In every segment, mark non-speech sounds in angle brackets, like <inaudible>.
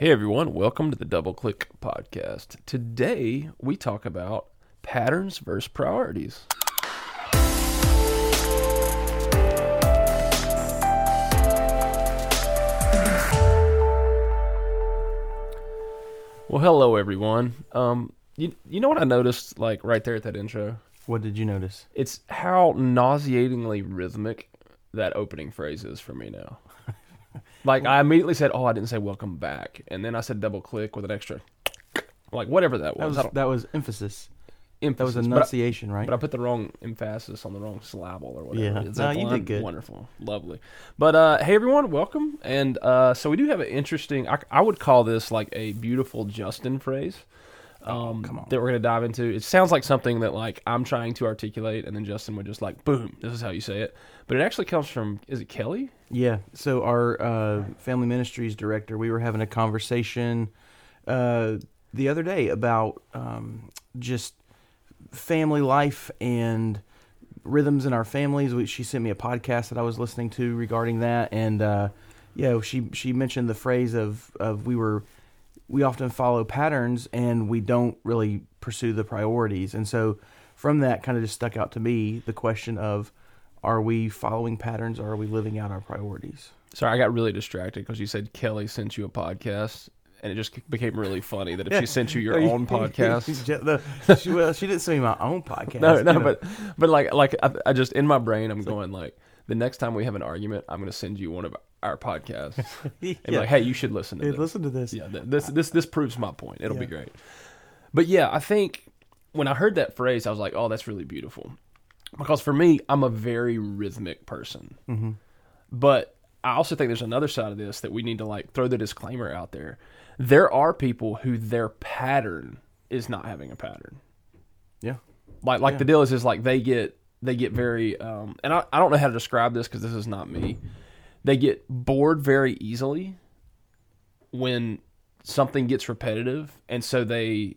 Hey everyone, welcome to the Double Click Podcast. Today we talk about patterns versus priorities. Well, hello everyone. Um, you you know what I noticed like right there at that intro? What did you notice? It's how nauseatingly rhythmic that opening phrase is for me now. <laughs> like I immediately said, "Oh, I didn't say welcome back," and then I said double click with an extra, <laughs> like whatever that That was. was I don't- that was emphasis. That emphasis, was but I- enunciation, right? But I put the wrong emphasis on the wrong syllable or whatever. Yeah. Is No, that you did good. Wonderful. Lovely. But uh, hey, everyone, welcome. And uh, so we do have an interesting, I, I would call this like a beautiful Justin phrase. Um, Oh, come on. That we're going to dive into. It sounds like something that like I'm trying to articulate, and then Justin would just like, boom, this is how you say it. But it actually comes from, is it Kelly? yeah. So our uh, family ministries director, we were having a conversation uh, the other day about um, just family life and rhythms in our families. We, she sent me a podcast that I was listening to regarding that, and uh, yeah, she she mentioned the phrase of of we were we often follow patterns and we don't really pursue the priorities, and so from that kind of just stuck out to me the question of are we following patterns or are we living out our priorities? Sorry, I got really distracted because you said Kelly sent you a podcast. And it just became really funny that if she <laughs> sent you your own <laughs> podcast, <laughs> she, well, she didn't send me my own podcast. no, you no, know. but but like like I, I just in my brain I'm going like the next time we have an argument I'm going to send you one of our podcasts <laughs> and be Yeah. like hey you should listen to Hey, this. listen to this. Yeah, th- this this this proves my point. It'll be great. But yeah, I think when I heard that phrase I was like, "Oh, that's really beautiful." Because for me, I'm a very rhythmic person. Mm-hmm. But I also think there's another side of this that we need to like throw the disclaimer out there. There are people who their pattern is not having a pattern Yeah. like like Yeah. the deal is is like they get they get very um and I, I don't know how to describe this because this is not me they get bored very easily when something gets repetitive and so they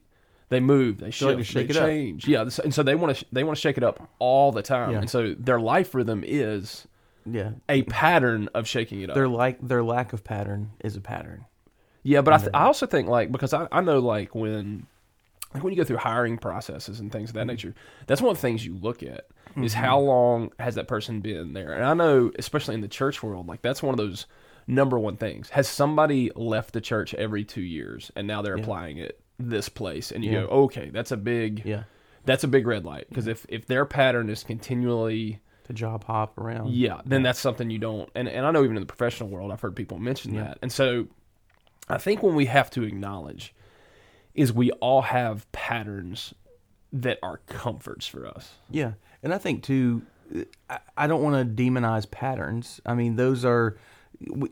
they move they shift shake they it up. change yeah and so they want to they want to shake it up all the time Yeah. and so their life rhythm is Yeah. a pattern of shaking it up Their like their lack of pattern is a pattern. Yeah, but I, th- I also think like because I, I know like when like when you go through hiring processes and things of that nature, that's one of the things you look at is mm-hmm. how long has that person been there. And I know especially in the church world, like that's one of those number one things. Has somebody left the church every two years and now they're applying it this place, and you Yeah. go, okay, that's a big Yeah. that's a big red light because if if their pattern is continually To job hop around. yeah, then that's something you don't. And and I know even in the professional world, I've heard people mention Yeah. that. And so, I think when we have to acknowledge is we all have patterns that are comforts for us. Yeah, and I think too. I, I don't want to demonize patterns. I mean, those are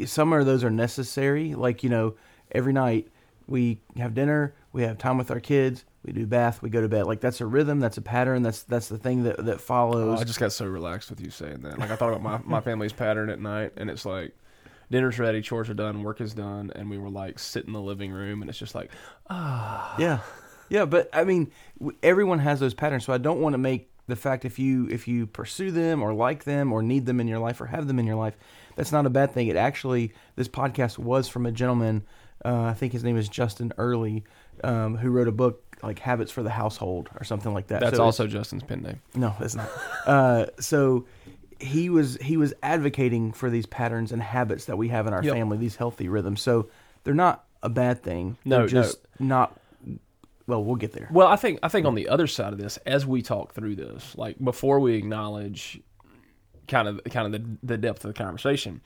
some of those are necessary. Like you know, every night we have dinner, we have time with our kids, we do bath, we go to bed. Like that's a rhythm, that's a pattern. That's that's the thing that that Oh, follows. I just got so relaxed with you saying that. Like I thought about my my family's pattern at night, and it's like. Dinner's ready, chores are done, work is done, and we were like sit in the living room, and it's just like, ah Yeah, yeah, but I mean, everyone has those patterns, so I don't want to make the fact if you if you pursue them or like them or need them in your life or have them in your life, that's not a bad thing. It actually, this podcast was from a gentleman, uh, I think his name is Justin Earley, um, who wrote a book like Habits for the Household or something like that. that's So also Justin's pen name. no, it's not. uh, so he was he was advocating for these patterns and habits that we have in our Yep. family, these healthy rhythms. So they're not a bad thing. No, they're no. just not. Well, we'll get there. Well, I think I think on the other side of this, as we talk through this, like before we acknowledge kind of kind of the, the depth of the conversation,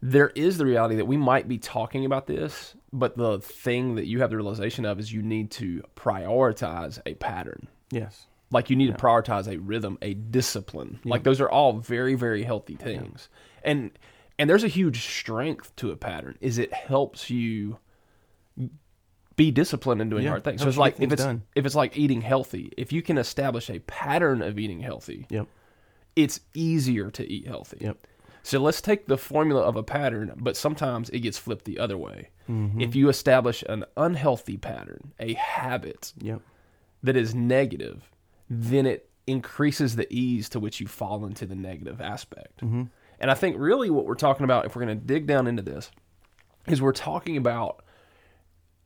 there is the reality that we might be talking about this, but the thing that you have the realization of is you need to prioritize a pattern. Yes. Like you need to prioritize a rhythm, a discipline. Like those are all very very healthy things. And and there's a huge strength to a pattern is it helps you be disciplined in doing Yeah, hard things. So it's like if it's done. if it's like eating healthy, if you can establish a pattern of eating healthy, Yep. it's easier to eat healthy. Yep. So let's take the formula of a pattern, but sometimes it gets flipped the other way. Mm-hmm. If you establish an unhealthy pattern, a habit Yep. that is negative, then it increases the ease to which you fall into the negative aspect. Mm-hmm. And I think really what we're talking about, if we're going to dig down into this, is we're talking about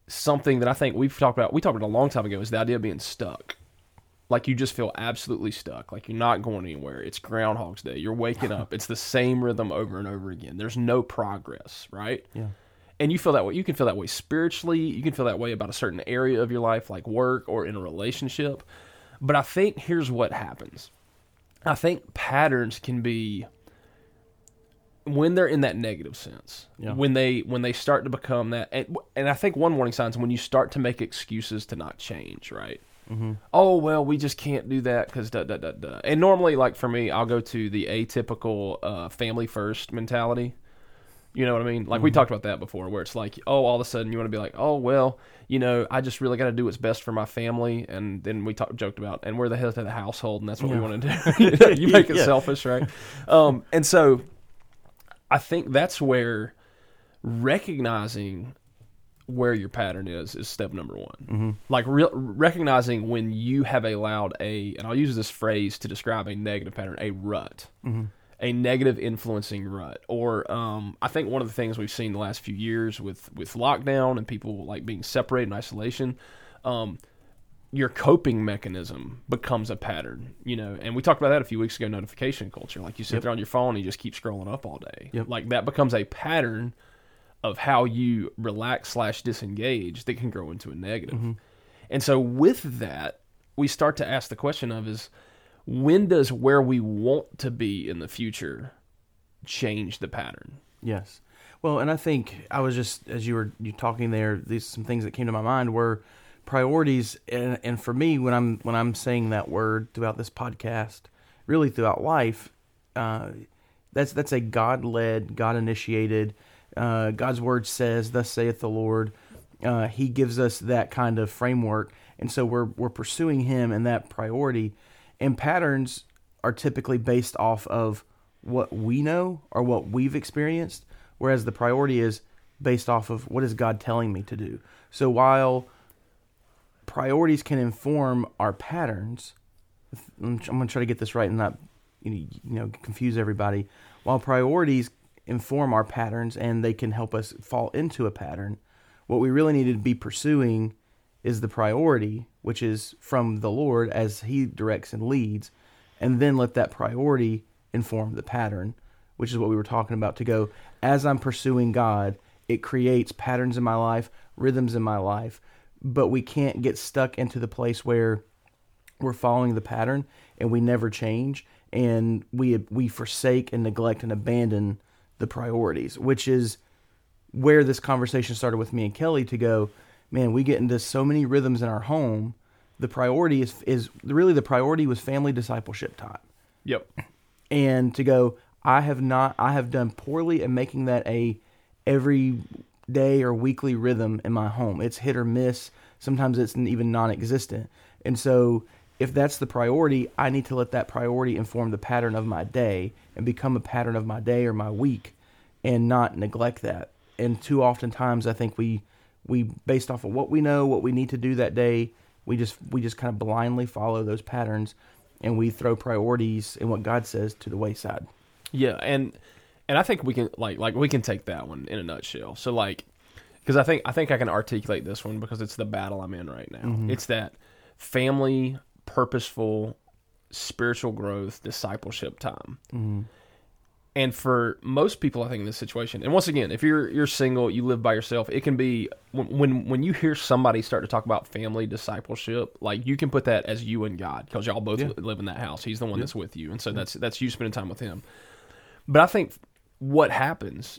something that I think we've talked about. We talked about a long time ago is the idea of being stuck. Like you just feel absolutely stuck. Like you're not going anywhere. It's Groundhog's Day. You're waking up. It's the same rhythm over and over again. There's no progress, right? Yeah. And you feel that way. You can feel that way spiritually. You can feel that way about a certain area of your life, like work or in a relationship. But I think here's what happens. I think patterns can be when they're in that negative sense. Yeah. When they when they start to become that, and, and I think one warning sign is when you start to make excuses to not change. Right. Mm-hmm. Oh well, we just can't do that because da da da da. And normally, like for me, I'll go to the atypical uh, family first mentality. You know what I mean? Like we talked about that before, where it's like, oh, all of a sudden you want to be like, oh well, you know, I just really got to do what's best for my family, and then we talked joked about, and we're the head of the household, and that's what we want to do. <laughs> you, you <laughs> make it Yeah. selfish, right? Um, and so, I think that's where recognizing where your pattern is is step number one. Mm-hmm. Like re- recognizing when you have allowed a, and I'll use this phrase to describe a negative pattern, a rut, Mm-hmm. a negative influencing rut. Or um, I think one of the things we've seen the last few years with with lockdown and people like being separated in isolation. Um, your coping mechanism becomes a pattern, you know, and we talked about that a few weeks ago. Notification culture, like you sit Yep. there on your phone and you just keep scrolling up all day. Yep. Like that becomes a pattern of how you relax slash disengage that can grow into a negative. Mm-hmm. And so with that, we start to ask the question of is when does where we want to be in the future change the pattern? Yes. Well, and I think I was just as you were you talking there, these some things that came to my mind were priorities, and and for me when I'm when I'm saying that word throughout this podcast, really throughout life, uh, that's that's a God led, God initiated. Uh, God's word says, "Thus saith the Lord." Uh, he gives us that kind of framework, and so we're we're pursuing Him and that priority. And patterns are typically based off of what we know or what we've experienced, whereas the priority is based off of what is God telling me to do. So while priorities can inform our patterns, I'm going to try to get this right and not you know, confuse everybody. While priorities inform our patterns and they can help us fall into a pattern, what we really need to be pursuing is the priority, which is from the Lord as He directs and leads, and then let that priority inform the pattern, which is what we were talking about. To go as I'm pursuing God, it creates patterns in my life, rhythms in my life, but we can't get stuck into the place where we're following the pattern and we never change and we we forsake and neglect and abandon the priorities which is where this conversation started with me and Kelly to go man we get into so many rhythms in our home the priority is is really the priority was family discipleship time Yep. and to go i have not i have done poorly in making that a every day or weekly rhythm in my home. It's hit or miss. Sometimes it's even non-existent. And so if that's the priority i need to let that priority inform the pattern of my day and become a pattern of my day or my week and not neglect that. And too often times i think we we based off of what we know what we need to do that day we just we just kind of blindly follow those patterns and we throw priorities and what god says to the wayside. Yeah, and and I think we can like like we can take that one in a nutshell. So like because I think I think I can articulate this one because it's the battle I'm in right now. Mm-hmm. It's that family purposeful spiritual growth discipleship time. Mm-hmm. And for most people, I think in this situation, and once again, if you're you're single, you live by yourself, it can be when when, you hear somebody start to talk about family discipleship, like you can put that as you and God because y'all both Yeah. live in that house. He's the one that's with you, and so that's that's you spending time with Him. But I think what happens,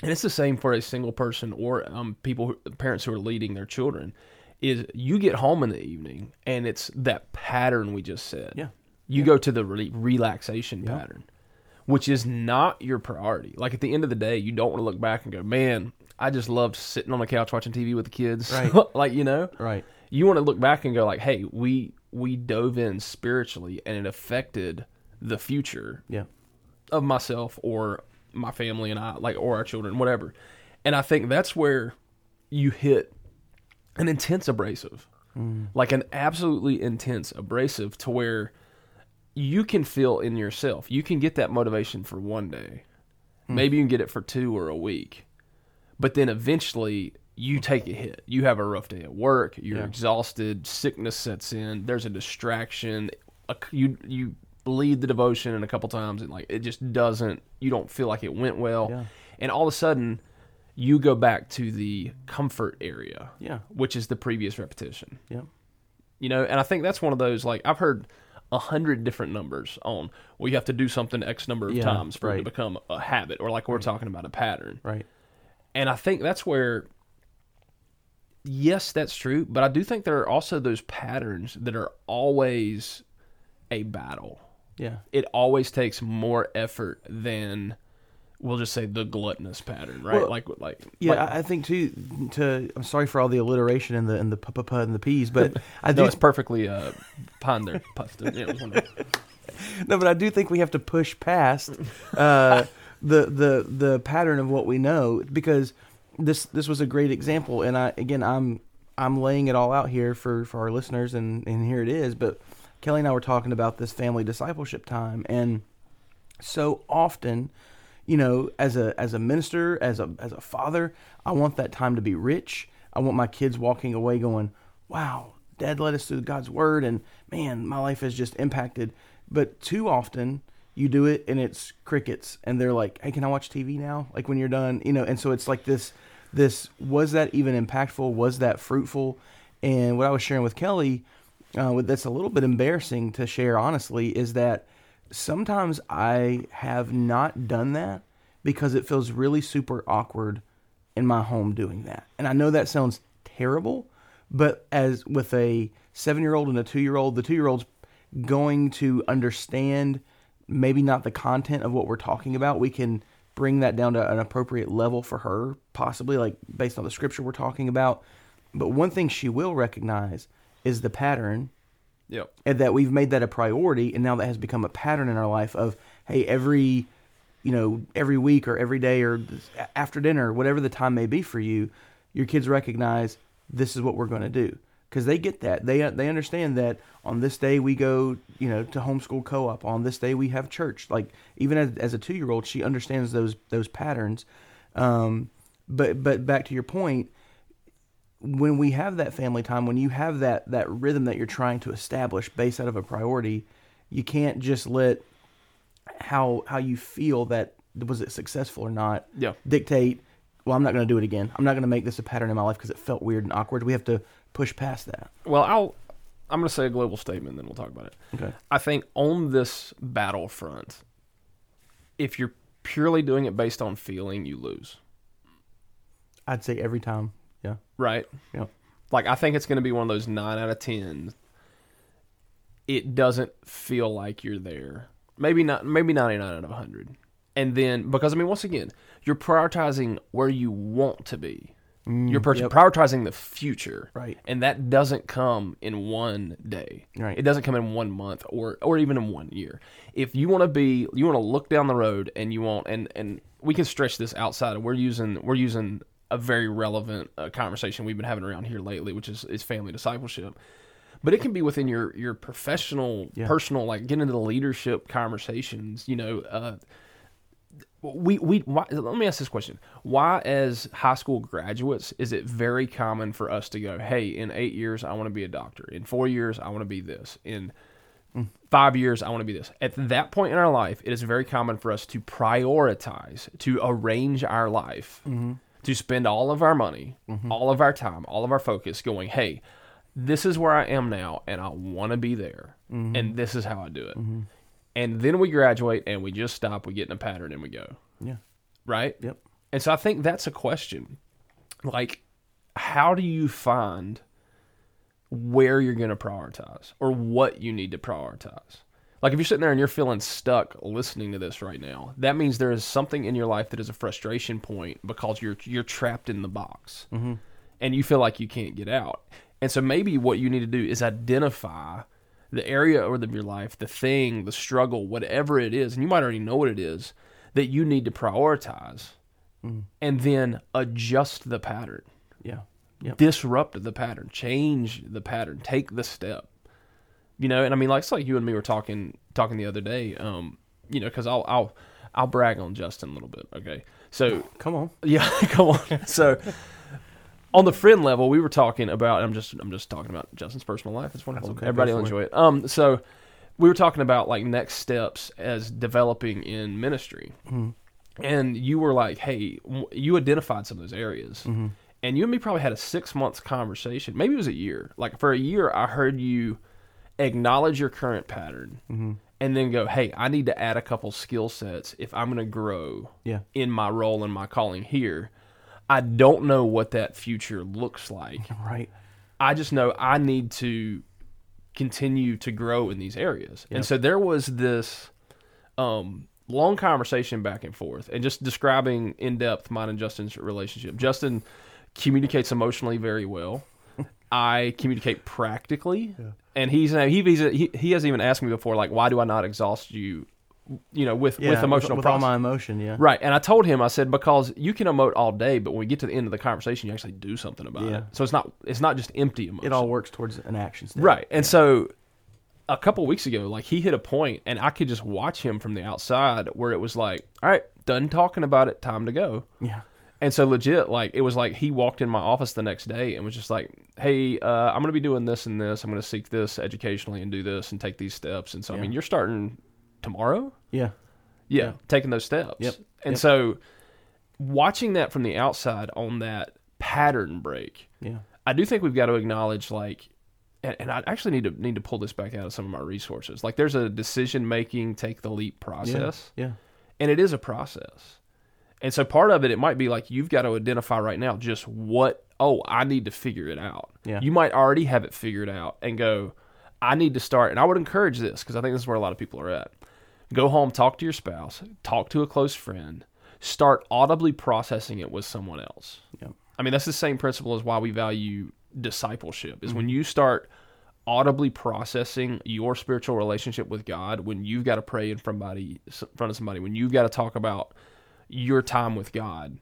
and it's the same for a single person or um, people, who, parents who are leading their children, is you get home in the evening and it's that pattern we just said. Yeah. You go to the re- relaxation Yeah. pattern, which is not your priority. Like at the end of the day, you don't want to look back and go, man, I just loved sitting on the couch watching TV with the kids. Right. <laughs> like, you know, right you want to look back and go like, hey, we we dove in spiritually and it affected the future yeah of myself or my family and I, like, or our children, whatever. And I think that's where you hit an intense abrasive, mm. like an absolutely intense abrasive to where you can feel in yourself, you can get that motivation for one day. Mm. Maybe you can get it for two or a week. But then eventually you take a hit. You have a rough day at work. You're Yeah. exhausted. Sickness sets in. There's a distraction. A, you you lead the devotion and a couple times, and like it just doesn't. You don't feel like it went well, Yeah. and all of a sudden, you go back to the comfort area, Yeah. which is the previous repetition. Yeah. You know, and I think that's one of those like I've heard a hundred different numbers on well you have to do something X number of Yeah, times for it to become a habit or like we're talking about a pattern. Right. And I think that's where yes, that's true, but I do think there are also those patterns that are always a battle. Yeah. It always takes more effort than we'll just say the gluttonous pattern, right? Well, like like Yeah, like- I think too. To I'm sorry for all the alliteration and the and the p p p and the p's, but <laughs> I do no, it's perfectly uh pun there. puffed. Yeah, it was wonderful. <laughs> no, but I do think we have to push past uh, <laughs> the the the pattern of what we know because this this was a great example, and I again I'm I'm laying it all out here for for our listeners, and and here it is. But Kelly and I were talking about this family discipleship time, and so often you know as a as a minister as a as a father i want that time to be rich. I want my kids walking away going wow dad led us through god's word and man my life has just impacted. But too often you do it and it's crickets and they're like hey can i watch tv now? Like when you're done you know and so it's like this this was that even impactful? Was that fruitful? And what i was sharing with kelly uh, that's a little bit embarrassing to share honestly is that sometimes I have not done that because it feels really super awkward in my home doing that. And I know that sounds terrible, but as with a seven year old and a two year old, the two year old's going to understand maybe not the content of what we're talking about. We can bring that down to an appropriate level for her, possibly like based on the scripture we're talking about. But one thing she will recognize is the pattern Yep. and that we've made that a priority and now that has become a pattern in our life of hey every you know every week or every day or after dinner whatever the time may be for you your kids recognize this is what we're going to do. Because they get that. They they understand that on this day we go you know to homeschool co-op. On this day we have church. Like even as, as a two-year-old she understands those those patterns. Um, but but back to your point when we have that family time, when you have that that rhythm that you're trying to establish based out of a priority, you can't just let how how you feel that was it successful or not Yeah. dictate. Well, I'm not going to do it again. I'm not going to make this a pattern in my life because it felt weird and awkward. We have to push past that. Well, I'll I'm going to say a global statement, then we'll talk about it. Okay. I think on this battlefront, if you're purely doing it based on feeling, you lose. I'd say every time. Yeah. Right? Yeah. Like I think it's going to be one of those nine out of ten. It doesn't feel like you're there. Maybe not. Maybe ninety nine out of hundred. And then because I mean, once again, you're prioritizing where you want to be. Mm, you're per- yep. prioritizing the future, Right. And that doesn't come in one day. Right. It doesn't come in one month or or even in one year. If you want to be, you want to look down the road and you want and and we can stretch this outside. We're using we're using a very relevant uh, conversation we've been having around here lately, which is is family discipleship. But it can be within your your professional, Yeah. personal, like get into the leadership conversations. You know, uh, we we why, let me ask this question: Why, as high school graduates, is it very common for us to go, "Hey, in eight years, I want to be a doctor. In four years, I want to be this. In five years, I want to be this." At that point in our life, it is very common for us to prioritize, to arrange our life, to spend all of our money, mm-hmm. all of our time, all of our focus, going, "Hey, this is where I am now, and I want to be there, mm-hmm. and this is how I do it." Mm-hmm. And then we graduate and we just stop, we get in a pattern and we go Yeah. right? Yep. And so I think that's a question. Like, how do you find where you're going to prioritize or what you need to prioritize? Like, if you're sitting there and you're feeling stuck listening to this right now, that means there is something in your life that is a frustration point because you're you're trapped in the box mm-hmm. and you feel like you can't get out. And so maybe what you need to do is identify the area of your life, the thing, the struggle, whatever it is, and you might already know what it is that you need to prioritize, mm-hmm. and then adjust the pattern, Yeah. Yep. disrupt the pattern, change the pattern, take the step. You know, and I mean, like it's like you and me were talking talking the other day. Um, you know, because I'll I'll I'll brag on Justin a little bit. Okay, so <sighs> Come on. <laughs> yeah, come on. So on the friend level, we were talking about. I'm just I'm just talking about Justin's personal life. It's wonderful. okay. Everybody will enjoy it. Um, so we were talking about like next steps as developing in ministry, Mm-hmm. and you were like, "Hey, you identified some of those areas." Mm-hmm. And you and me probably had a six months conversation. Maybe it was a year. Like for a year, I heard you acknowledge your current pattern, Mm-hmm. and then go, "Hey, I need to add a couple skill sets if I'm going to grow Yeah. in my role and my calling here. I don't know what that future looks like. <laughs> Right. I just know I need to continue to grow in these areas. And so there was this um, long conversation back and forth and just describing in depth mine and Justin's relationship. Justin communicates emotionally very well. I communicate practically. And he's he, he's he he has even asked me before like why do I not exhaust you you know with Yeah. with emotional with all my emotion. Yeah. Right. And I told him, I said, because you can emote all day, but when we get to the end of the conversation, you actually do something about Yeah. it. So it's not it's not just empty emotion. It all works towards an action step. right. And so a couple weeks ago, like he hit a point and I could just watch him from the outside where it was like, All right, done talking about it, time to go. Yeah. And so legit, like it was like he walked in my office the next day and was just like, "Hey, uh, I'm going to be doing this and this. I'm going to seek this educationally and do this and take these steps." And so, I mean, you're starting tomorrow. Yeah. Yeah, Yeah. taking those steps. Yep. And Yep. so watching that from the outside on that pattern break, Yeah. I do think we've got to acknowledge like and, and I actually need to need to pull this back out of some of my resources. Like there's a decision making take the leap process Yeah. and it is a process. And so part of it it might be like you've got to identify right now just what oh, I need to figure it out. Yeah. You might already have it figured out and go I need to start and I would encourage this because I think this is where a lot of people are at. Go home, talk to your spouse, talk to a close friend, start audibly processing it with someone else. Yeah. I mean, that's the same principle as why we value discipleship. Is Mm-hmm. when you start audibly processing your spiritual relationship with God, when you've got to pray in front of somebody, in front of somebody, when you've got to talk about your time with God,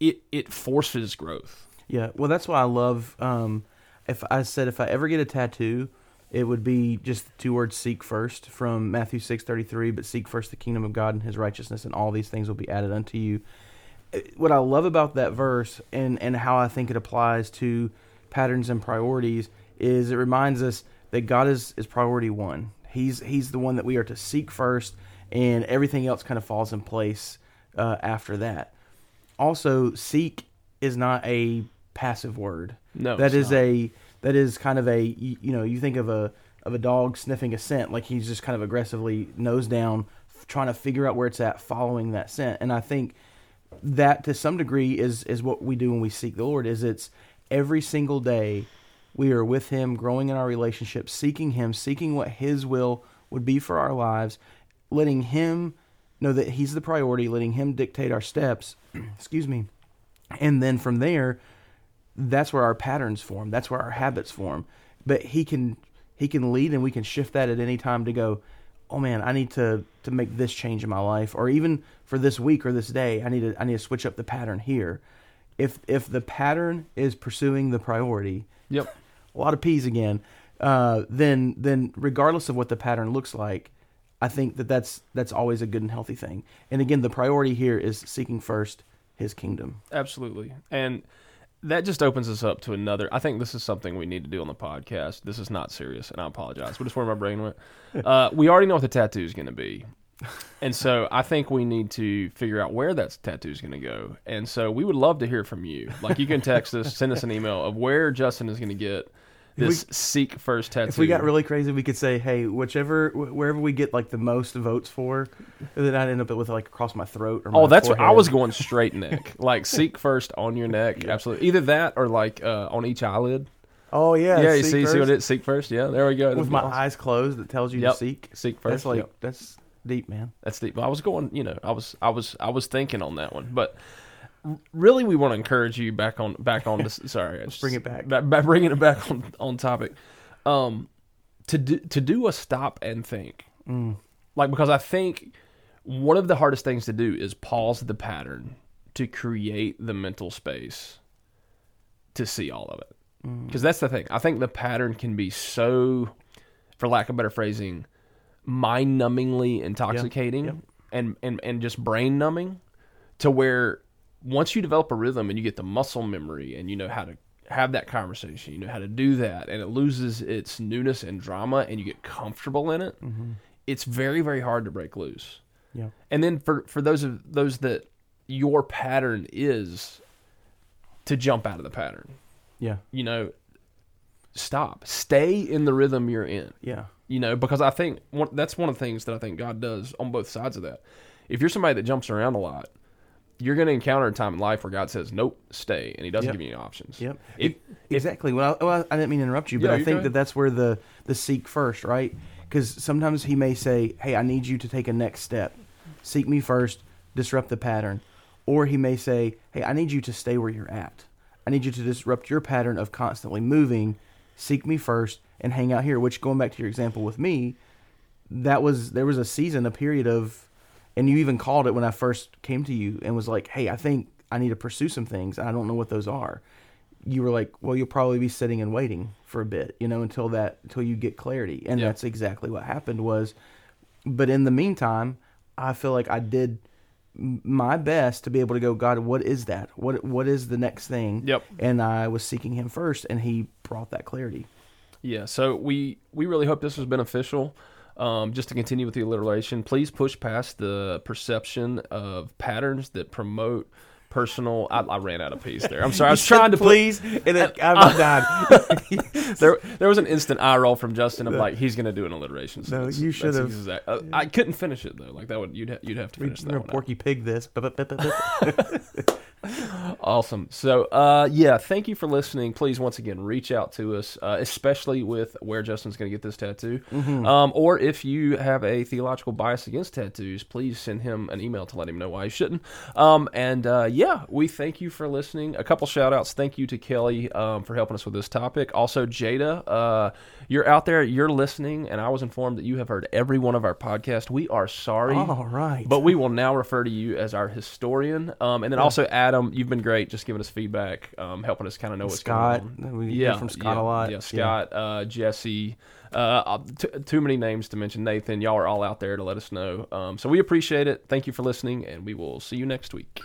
it it forces growth. Yeah, well, that's why I love. Um, if I said if I ever get a tattoo, it would be just the two words "seek first from Matthew six thirty three. But seek first the kingdom of God and His righteousness, and all these things will be added unto you. Uh, What I love about that verse and and how I think it applies to patterns and priorities is it reminds us that God is is priority one. He's he's the one that we are to seek first, and everything else kind of falls in place uh, after that. Also, seek is not a passive word. No, that is not. a that is kind of a you, you know you think of a of a dog sniffing a scent like he's just kind of aggressively nose down f- trying to figure out where it's at following that scent and i think that to some degree is is what we do when we seek the lord is it's every single day we are with him growing in our relationship seeking him seeking what his will would be for our lives letting him know that he's the priority letting him dictate our steps <clears throat> excuse me. And then from there that's where our patterns form. That's where our habits form. But he can he can lead and we can shift that at any time to go oh man i need to to make this change in my life. Or even for this week or this day i need to i need to switch up the pattern here. If if the pattern is pursuing the priority Yep. a lot of p's again uh, then then regardless of what the pattern looks like i think that that's that's always a good and healthy thing and again the priority here is seeking first his kingdom Absolutely. And that just opens us up to another. I think this is something we need to do on the podcast. This is not serious, and I apologize, but it's where my brain went. <laughs> Uh, we already know what the tattoo is going to be. And so I think we need to figure out where that tattoo is going to go. And so we would love to hear from you. Like you can text us, send us an email of where Justin is going to get this seek first tattoo. If we got really crazy, we could say, "Hey, whichever, wh- wherever we get like the most votes for, and then I'd end up with like across my throat or my Oh, that's what I was going straight neck. <laughs> Like seek first on your neck. Absolutely. Either that or like uh, on each eyelid. Oh yeah, Yeah, you see, see what it seek first. Yeah, there we go. with That'd my awesome. eyes closed that tells you Yep. to seek. Seek first. That's like yep. that's deep, man. That's deep. I was going, you know, I was, I was, I was thinking on that one, but really, we want to encourage you back on, back on. This, <laughs> sorry, I just, bring it back. By, by bringing it back on on topic, um, to do to do a stop and think, Mm. like because I think one of the hardest things to do is pause the pattern to create the mental space to see all of it. Mm. Because that's the thing. I think the pattern can be so, for lack of better phrasing, mind numbingly intoxicating Yep. and, and, and just brain numbing to where once you develop a rhythm and you get the muscle memory and you know how to have that conversation, you know how to do that, and it loses its newness and drama, and you get comfortable in it. Mm-hmm. It's very very hard to break loose. Yeah. And then for for those of those that your pattern is to jump out of the pattern, Yeah. you know, stop, stay in the rhythm you're in Yeah. you know because i think one, that's one of the things that i think god does on both sides of that if you're somebody that jumps around a lot you're going to encounter a time in life where god says nope stay and he doesn't Yep. give you any options Yep. If- exactly. Well, I, well, I didn't mean to interrupt you, but Yeah, I think that that's where the the seek first, right? Because sometimes he may say, "Hey, I need you to take a next step. Seek me first, disrupt the pattern," or he may say, "Hey, I need you to stay where you're at. I need you to disrupt your pattern of constantly moving. Seek me first and hang out here." Which, going back to your example with me, that was there was a season, a period of, and you even called it when I first came to you and was like, "Hey, I think I need to pursue some things. and I don't know what those are." You were like, "Well, you'll probably be sitting and waiting for a bit, you know, until that until you get clarity." And that's exactly what happened. Was, but in the meantime, I feel like I did my best to be able to go, God, what is that? What what is the next thing? Yep. And I was seeking Him first, and He brought that clarity. Yeah, so we we really hope this was beneficial. Um, just to continue with the alliteration, please push past the perception of patterns that promote personal. I, I ran out of peace there. I'm sorry. I was <laughs> trying to put, please, and it, I'm done. <laughs> there there was an instant eye roll from Justin of like he's gonna do an alliteration. No, you should've. exact- uh, I couldn't finish it though. Like that would you'd ha- you'd have to finish that one. out. Porky Pig this. <laughs> Awesome. So, uh, yeah, thank you for listening. Please, once again, reach out to us, uh, especially with where Justin's going to get this tattoo. Um, or if you have a theological bias against tattoos, please send him an email to let him know why he shouldn't. Um, and uh, yeah, we thank you for listening. A couple shout outs. Thank you to Kelly um, for helping us with this topic. Also, Jada, uh, you're out there, you're listening, and I was informed that you have heard every one of our podcasts. We are sorry. All right. But we will now refer to you as our historian. Um, and then also, Adam, you've been great just giving us feedback, um, helping us kind of know what's Scott, going on. we hear from Scott yeah, a lot. Yeah, Yeah. Scott, Uh, Jesse. Uh, uh, t- too many names to mention. Nathan, y'all are all out there to let us know. Um, so we appreciate it. Thank you for listening, and we will see you next week.